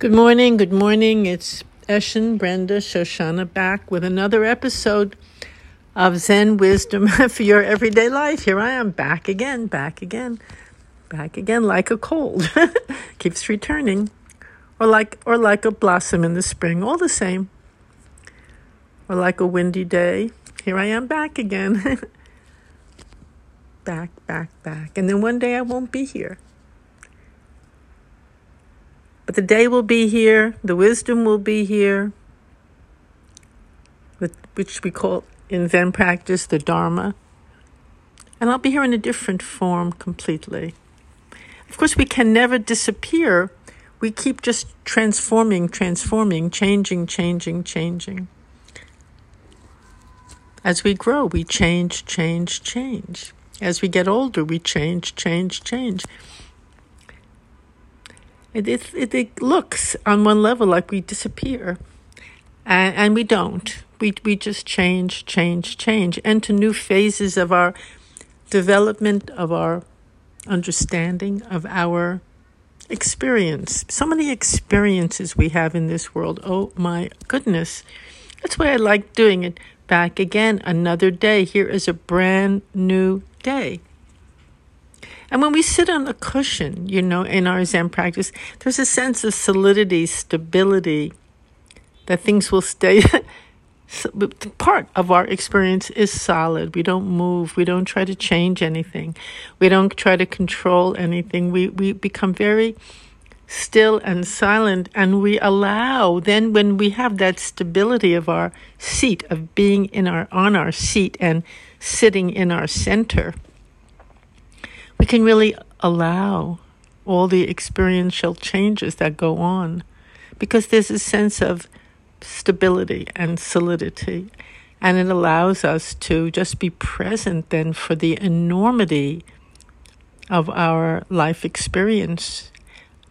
Good morning, good morning. It's Eshin, Brenda, Shoshanna back with another episode of Zen Wisdom for your everyday life. Here I am, back again, back again, back again, like a cold. Keeps returning. Or like or like a blossom in the spring, all the same. Or like a windy day. Here I am back again. back, back, back. And then one day I won't be here. But the day will be here, the wisdom will be here, which we call in Zen practice the Dharma. And I'll be here in a different form completely. Of course, we can never disappear. We keep just transforming, transforming, changing, changing, changing. As we grow, we change, change, change. As we get older, we change, change, change. It, it, it, looks on one level like we disappear, and, and we don't. We, we just change, change, change, enter new phases of our development, of our understanding, of our experience. So many experiences we have in this world. Oh my goodness. That's why I like doing it. Back again, another day. Here is a brand new day. And when we sit on a cushion, you know, in our Zen practice, there's a sense of solidity, stability, that things will stay. part of our experience is solid. We don't move. We don't try to change anything. We don't try to control anything. We, we become very still and silent and we allow then when we have that stability of our seat of being in our on our seat and sitting in our center we can really allow all the experiential changes that go on because there's a sense of stability and solidity. And it allows us to just be present then for the enormity of our life experience,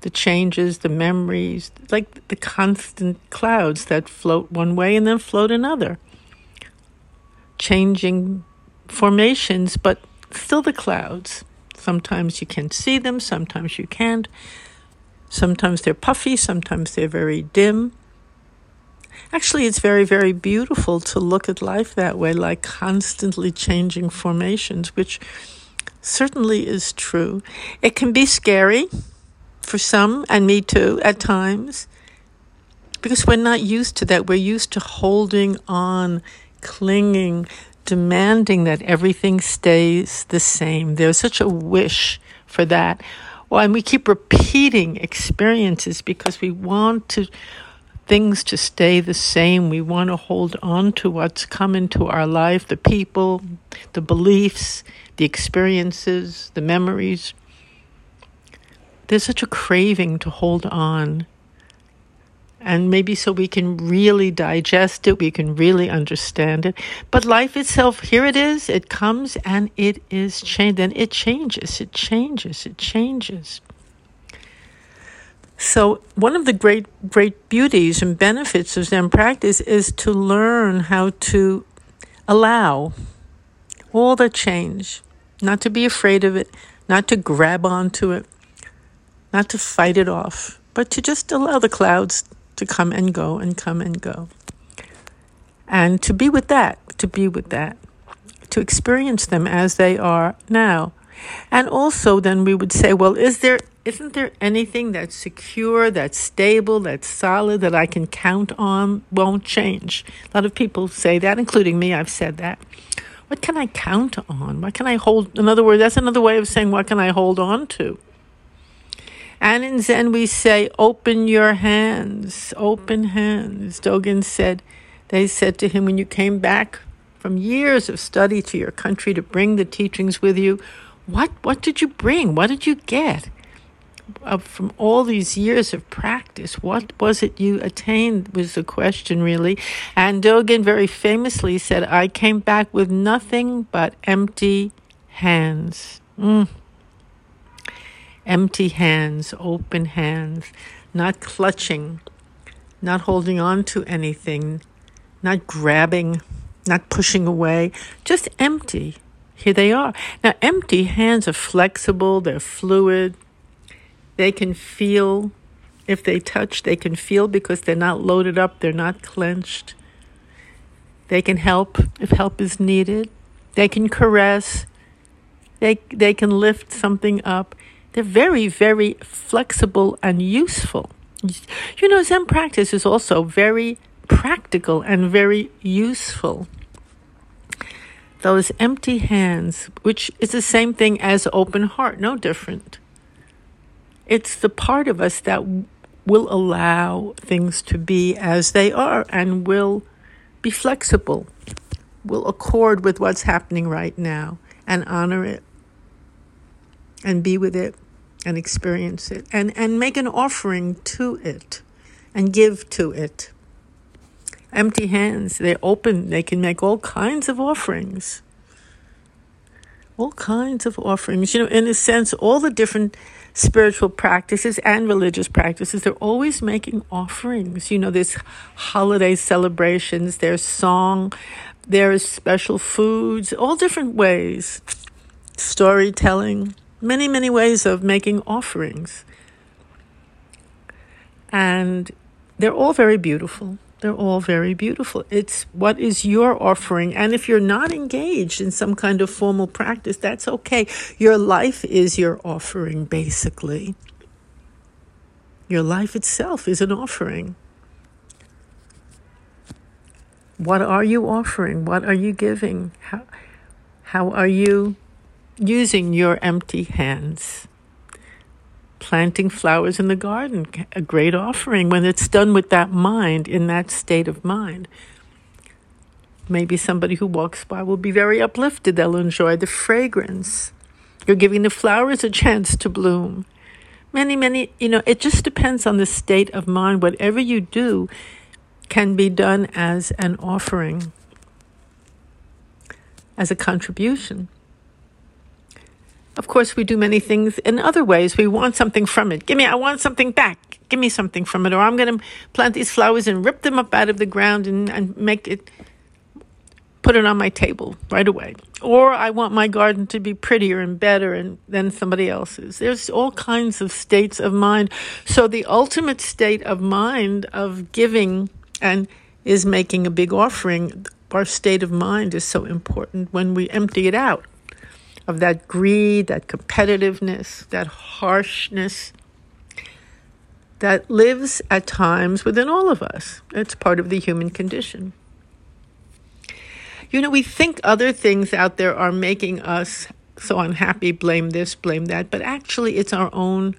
the changes, the memories, like the constant clouds that float one way and then float another. Changing formations, but still the clouds. Sometimes you can see them, sometimes you can't. Sometimes they're puffy, sometimes they're very dim. Actually, it's very, very beautiful to look at life that way, like constantly changing formations, which certainly is true. It can be scary for some, and me too, at times, because we're not used to that. We're used to holding on, clinging, demanding that everything stays the same. There's such a wish for that. Well, and we keep repeating experiences because we want to things to stay the same. We want to hold on to what's come into our life, the people, the beliefs, the experiences, the memories. There's such a craving to hold on and maybe so we can really digest it, we can really understand it. But life itself, here it is, it comes and it is changed, and it changes, it changes, it changes. So, one of the great, great beauties and benefits of Zen practice is to learn how to allow all the change, not to be afraid of it, not to grab onto it, not to fight it off, but to just allow the clouds to come and go and come and go. And to be with that, to be with that, to experience them as they are now. And also then we would say, well, is there isn't there anything that's secure, that's stable, that's solid that I can count on won't change? A lot of people say that, including me, I've said that. What can I count on? What can I hold? In other words, that's another way of saying what can I hold on to? And in Zen, we say, open your hands, open hands. Dogen said, they said to him, when you came back from years of study to your country to bring the teachings with you, what, what did you bring? What did you get? Uh, from all these years of practice, what was it you attained? Was the question really. And Dogen very famously said, I came back with nothing but empty hands. Mm empty hands, open hands, not clutching, not holding on to anything, not grabbing, not pushing away, just empty. Here they are. Now, empty hands are flexible, they're fluid, they can feel If they touch, they can feel because they're not loaded up, they're not clenched. They can help if help is needed. They can caress. They, they can lift something up. They're very, very flexible and useful. You know, Zen practice is also very practical and very useful. Those empty hands, which is the same thing as open heart, no different. It's the part of us that will allow things to be as they are and will be flexible, will accord with what's happening right now and honor it and be with it and experience it and, and make an offering to it and give to it. Empty hands, they're open, they can make all kinds of offerings. All kinds of offerings. You know, in a sense, all the different spiritual practices and religious practices, they're always making offerings. You know, there's holiday celebrations, there's song, there's special foods, all different ways. Storytelling, many, many ways of making offerings. And they're all very beautiful. They're all very beautiful. It's what is your offering. And if you're not engaged in some kind of formal practice, that's okay. Your life is your offering, basically. Your life itself is an offering. What are you offering? What are you giving? How, how are you using your empty hands? planting flowers in the garden, a great offering when it's done with that mind, in that state of mind. Maybe somebody who walks by will be very uplifted. They'll enjoy the fragrance. You're giving the flowers a chance to bloom. Many, many, you know, it just depends on the state of mind. Whatever you do can be done as an offering, as a contribution. Of course, we do many things in other ways. We want something from it. Give me, I want something back. Give me something from it. Or I'm going to plant these flowers and rip them up out of the ground and, and make it, put it on my table right away. Or I want my garden to be prettier and better and, than somebody else's. There's all kinds of states of mind. So the ultimate state of mind of giving and is making a big offering. Our state of mind is so important when we empty it out of that greed, that competitiveness, that harshness that lives at times within all of us. It's part of the human condition. You know, we think other things out there are making us so unhappy, blame this, blame that, but actually it's our own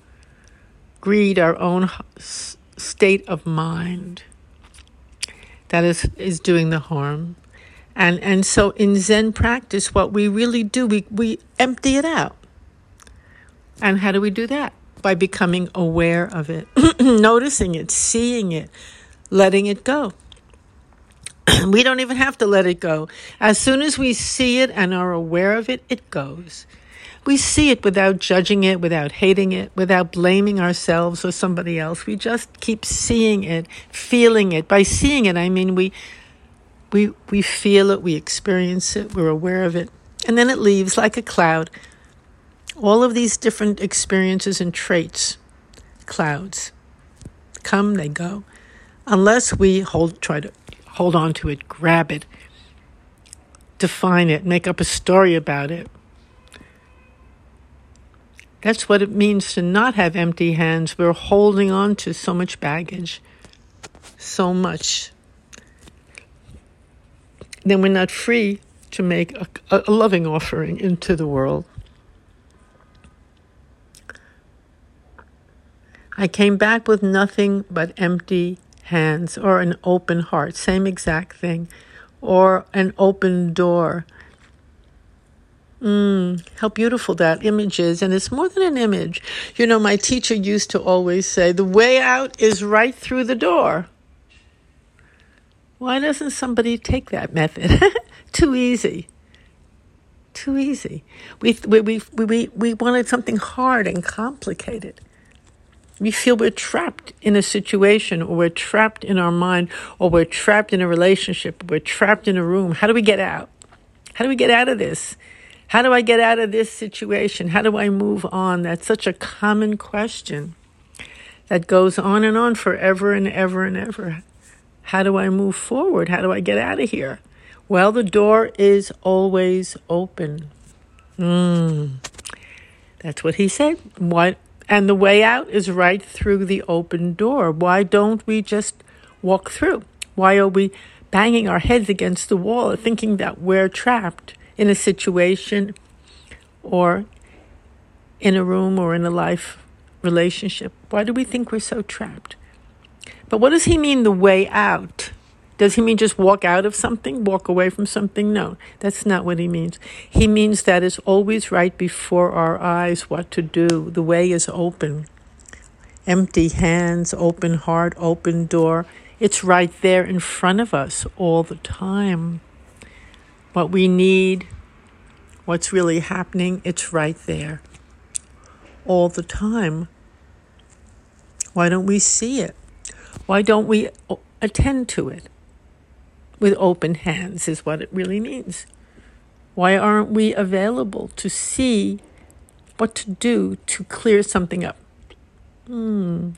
greed, our own state of mind that is, is doing the harm. And, and so in Zen practice, what we really do, we, we empty it out. And how do we do that? By becoming aware of it, noticing it, seeing it, letting it go. we don't even have to let it go. As soon as we see it and are aware of it, it goes. We see it without judging it, without hating it, without blaming ourselves or somebody else. We just keep seeing it, feeling it. By seeing it, I mean we we, we feel it, we experience it, we're aware of it, and then it leaves like a cloud. All of these different experiences and traits, clouds, come, they go, unless we hold, try to hold on to it, grab it, define it, make up a story about it. That's what it means to not have empty hands. We're holding on to so much baggage, so much then we're not free to make a, a loving offering into the world. I came back with nothing but empty hands or an open heart, same exact thing, or an open door. Mm, how beautiful that image is. And it's more than an image. You know, my teacher used to always say, the way out is right through the door. Why doesn't somebody take that method? Too easy. Too easy. We, we, we, we, we wanted something hard and complicated. We feel we're trapped in a situation, or we're trapped in our mind, or we're trapped in a relationship, or we're trapped in a room. How do we get out? How do we get out of this? How do I get out of this situation? How do I move on? That's such a common question. that goes on and on forever and ever and ever. How do I move forward? How do I get out of here? Well, the door is always open. Mm. That's what he said. Why? And the way out is right through the open door. Why don't we just walk through? Why are we banging our heads against the wall, thinking that we're trapped in a situation or in a room or in a life relationship? Why do we think we're so trapped? But what does he mean, the way out? Does he mean just walk out of something, walk away from something? No, that's not what he means. He means that it's always right before our eyes what to do. The way is open. Empty hands, open heart, open door. It's right there in front of us all the time. What we need, what's really happening, it's right there all the time. Why don't we see it? Why don't we attend to it? With open hands, is what it really means. Why aren't we available to see what to do to clear something up? Hmm.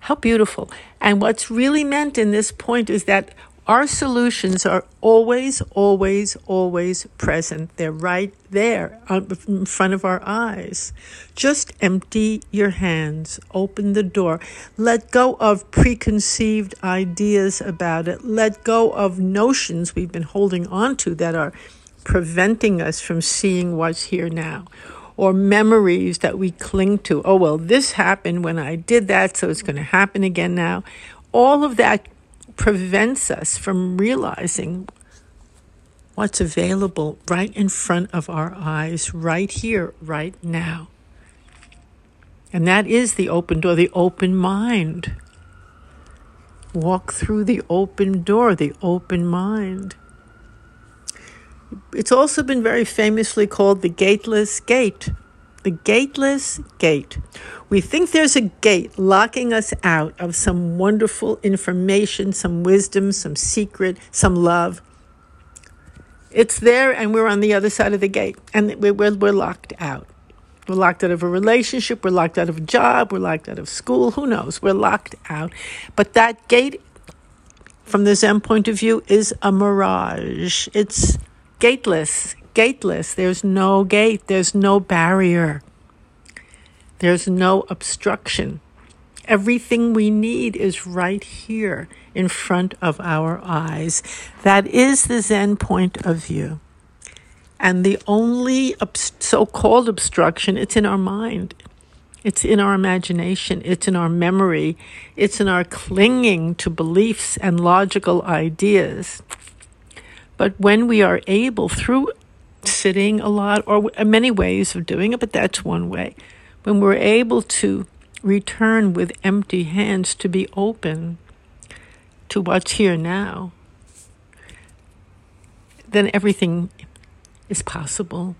How beautiful. And what's really meant in this point is that our solutions are always, always, always present. They're right there in front of our eyes. Just empty your hands, open the door, let go of preconceived ideas about it, let go of notions we've been holding on to that are preventing us from seeing what's here now or memories that we cling to. Oh, well, this happened when I did that, so it's going to happen again now. All of that prevents us from realizing what's available right in front of our eyes, right here, right now. And that is the open door, the open mind. Walk through the open door, the open mind. It's also been very famously called the gateless gate. The gateless gate. We think there's a gate locking us out of some wonderful information, some wisdom, some secret, some love. It's there, and we're on the other side of the gate, and we're, we're locked out. We're locked out of a relationship, we're locked out of a job, we're locked out of school, who knows? We're locked out. But that gate, from the Zen point of view, is a mirage. It's gateless, gateless. There's no gate, there's no barrier, there's no obstruction. Everything we need is right here in front of our eyes. That is the Zen point of view. And the only so called obstruction, it's in our mind. It's in our imagination. It's in our memory. It's in our clinging to beliefs and logical ideas. But when we are able, through sitting a lot, or uh, many ways of doing it, but that's one way, when we're able to return with empty hands to be open to what's here now, then everything is possible.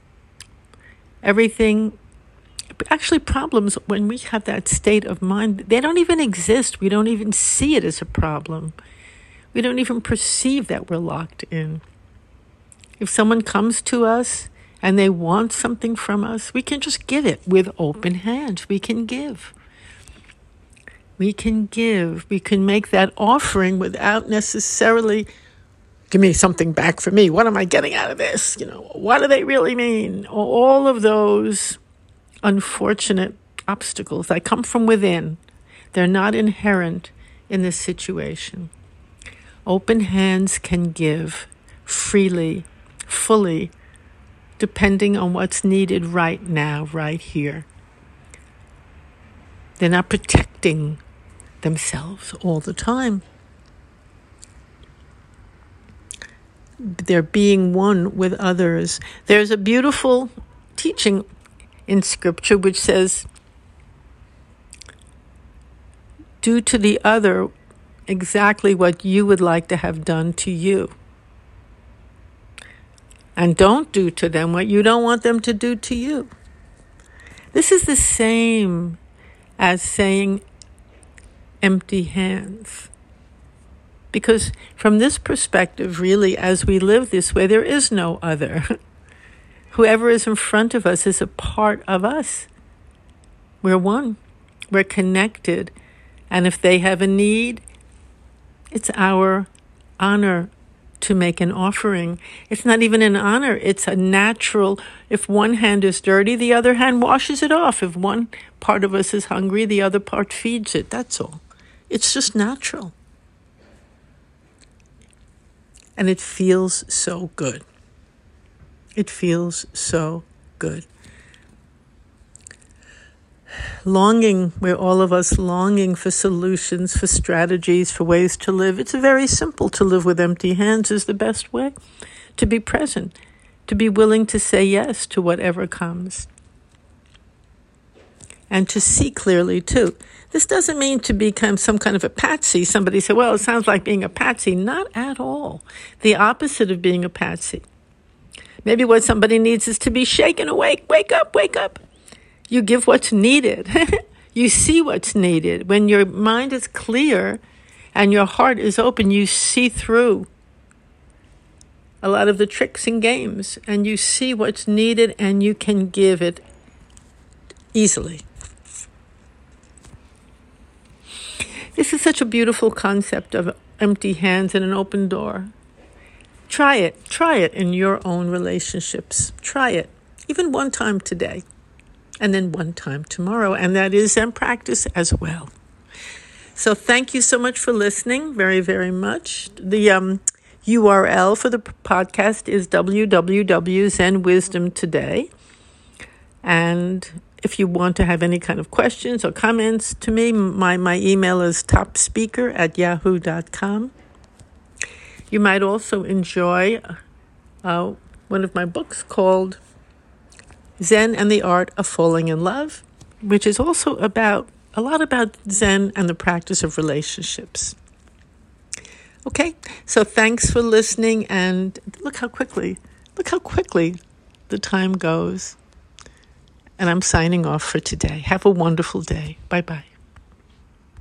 Everything, actually, problems, when we have that state of mind, they don't even exist. We don't even see it as a problem. We don't even perceive that we're locked in. If someone comes to us and they want something from us, we can just give it with open hands. We can give. We can give. We can make that offering without necessarily give me something back for me. What am I getting out of this? You know, what do they really mean? All of those unfortunate obstacles that come from within, they're not inherent in this situation. Open hands can give freely, fully, depending on what's needed right now, right here. They're not protecting themselves all the time. They're being one with others. There's a beautiful teaching in Scripture which says, Do to the other exactly what you would like to have done to you. And don't do to them what you don't want them to do to you. This is the same as saying empty hands. Because from this perspective, really, as we live this way, there is no other. Whoever is in front of us is a part of us. We're one. We're connected. And if they have a need, it's our honor to make an offering. It's not even an honor, it's a natural. If one hand is dirty, the other hand washes it off. If one part of us is hungry, the other part feeds it. That's all. It's just natural. And it feels so good. It feels so good. Longing, we're all of us longing for solutions, for strategies, for ways to live. It's very simple to live with empty hands, is the best way. To be present, to be willing to say yes to whatever comes. And to see clearly, too. This doesn't mean to become some kind of a patsy. Somebody said, well, it sounds like being a patsy. Not at all. The opposite of being a patsy. Maybe what somebody needs is to be shaken awake. Wake up, wake up. You give what's needed. you see what's needed. When your mind is clear and your heart is open, you see through a lot of the tricks and games and you see what's needed and you can give it easily. This is such a beautiful concept of empty hands and an open door. Try it. Try it in your own relationships. Try it. Even one time today, and then one time tomorrow. And that is Zen practice as well. So thank you so much for listening. Very, very much. The um, URL for the podcast is www.zenwisdomtoday. And if you want to have any kind of questions or comments to me, my, my email is topspeaker at yahoo.com. You might also enjoy uh, one of my books called Zen and the Art of Falling in Love, which is also about a lot about Zen and the practice of relationships. Okay, so thanks for listening, and look how quickly, look how quickly the time goes. And I'm signing off for today. Have a wonderful day. Bye bye.